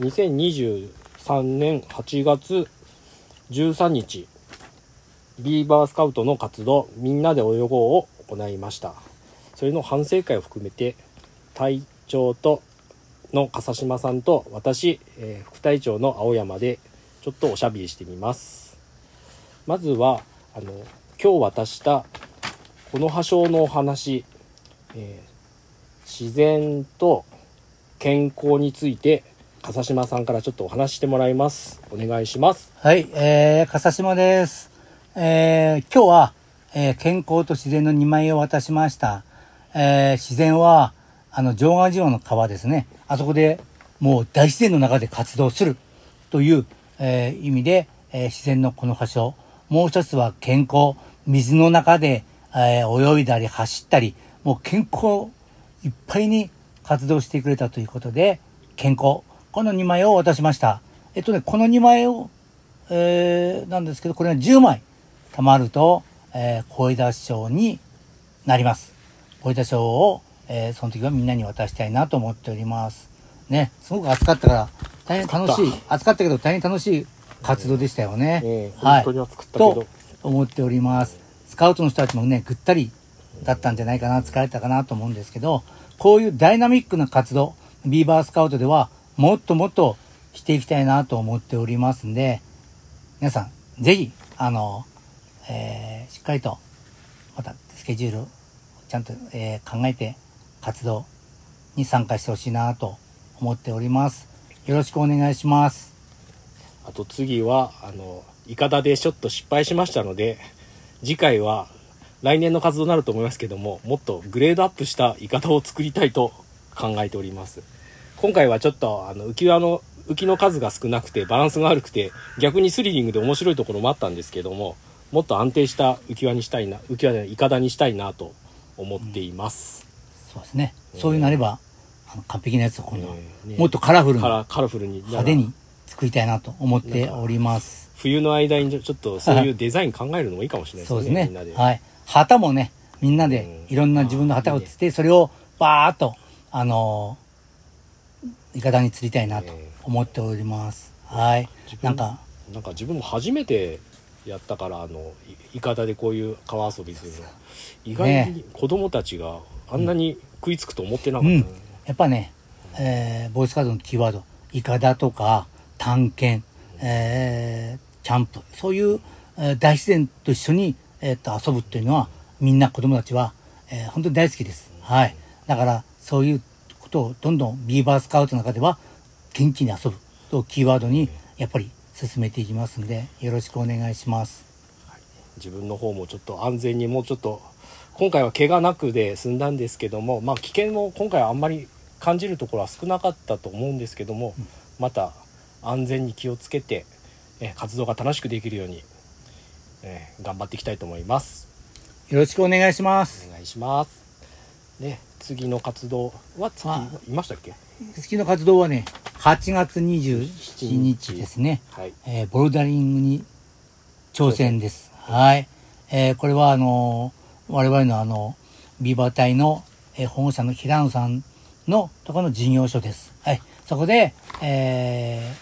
2023年8月13日ビーバースカウトの活動みんなで泳ごうを行いました。それの反省会を含めて隊長との笠島さんと私、えー副隊長の青山でちょっとおしゃべりしてみます。まずはあの今日渡したこの葉章のお話、えー自然と健康について笠島さんからちょっとお話してもらいますお願いしますはい、えー、笠島です。えー、今日は、えー健康と自然の2枚を渡しました。えー自然は、あの、城ヶ島の川ですね。あそこでもう大自然の中で活動するという、えー意味で、えー自然のこの場所。もう一つは健康。水の中で、えー泳いだり走ったり、もう健康いっぱいに活動してくれたということで、健康。この2枚を渡しました。えっとね、この2枚をえーなんですけど、これが10枚貯まると、えー、声出し賞になります。声出し賞を、えーその時はみんなに渡したいなと思っております。ね、すごく暑かったから、大変楽しい、暑かったけど大変楽しい活動でしたよね。えーはい。本当に暑かったけどと思っております。スカウトの人たちもね、ぐったりだったんじゃないかな、疲れたかなと思うんですけど、こういうダイナミックな活動、ビーバースカウトではもっともっとしていきたいなと思っておりますんで、皆さん、ぜひ、あの、えーしっかりと、またスケジュールちゃんと、えー考えて活動に参加してほしいなと思っております。よろしくお願いします。あと次はあのイカダでちょっと失敗しましたので次回は来年の活動になると思いますけどももっとグレードアップしたイカダを作りたいと考えております今回はちょっとあの浮き輪の浮きの数が少なくてバランスが悪くて逆にスリリングで面白いところもあったんですけどももっと安定した浮き輪にしたいな浮き輪でイカダにしたいなと思っています、そうですね。そういうなれば、あの完璧なやつを今度は、ねもっとカラフルにカラフルに派手に作りたいなと思っております。冬の間にちょっとそういうデザイン考えるのもいいかもしれないですねそうですねみんなで。はい。旗もね、みんなでうんいろんな自分の旗をつって、それをバーっと、あのー、いかだに釣りたいなと思っております。はい。自分なんか、なんか自分も初めてやったからあのいいかだでこういう川遊びするの意外に子供たちがあんなに食いつくと思ってなかったね、うん。やっぱね、えー、ボイスカードのキーワード、イカダとか、探検、えー、キャンプ、そういう、えー大自然と一緒に、えー、と遊ぶっていうのは、みんな子供たちは、えー本当に大好きです。はい。だから、そういうことどんどんビーバースカウトの中では、元気に遊ぶとキーワードに、やっぱり進めていきますんで、よろしくお願いします。自分の方もちょっと安全にもうちょっと今回は怪我なくで済んだんですけどもまあ危険も今回はあんまり感じるところは少なかったと思うんですけども、また安全に気をつけて、え活動が楽しくできるように、え頑張っていきたいと思います。よろしくお願いします。お願いします。で次の活動は次あいましたっけ？好きの活動はね、8月27日ですね。はい。えーボルダリングに挑戦です。はい。えーこれはあのー我々のあの、ビーバー隊の、えー保護者の平野さんのところの事業所です。はい。そこで、え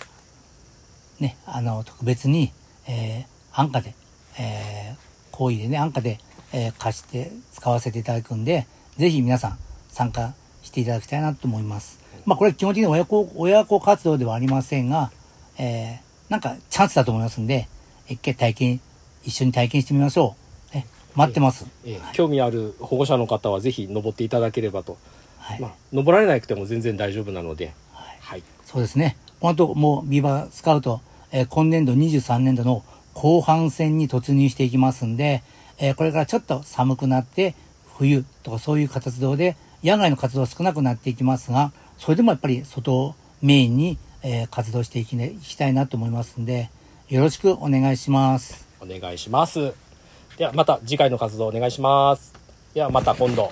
ーね、あの、特別に、えー安価で、えー、行為でね、安価で、えー貸して使わせていただくんで、ぜひ皆さん参加していただきたいなと思います。まあこれ基本的に親子、親子活動ではありませんが、えーなんかチャンスだと思いますんで、一回体験、一緒に体験してみましょう。ね、待ってます。えー興味ある保護者の方はぜひ登っていただければと。はい。まあ登られなくても全然大丈夫なので。はいはい。そうですね。本当もうビーバースカウト、えー今年度23年度の後半戦に突入していきますんで、えーこれからちょっと寒くなって、冬とかそういう活動で、野外の活動は少なくなっていきますが、それでもやっぱり外をメインに、えー活動していき,、ね、いきたいなと思いますんで、よろしくお願いします。お願いします。ではまた次回の活動お願いします。ではまた今度。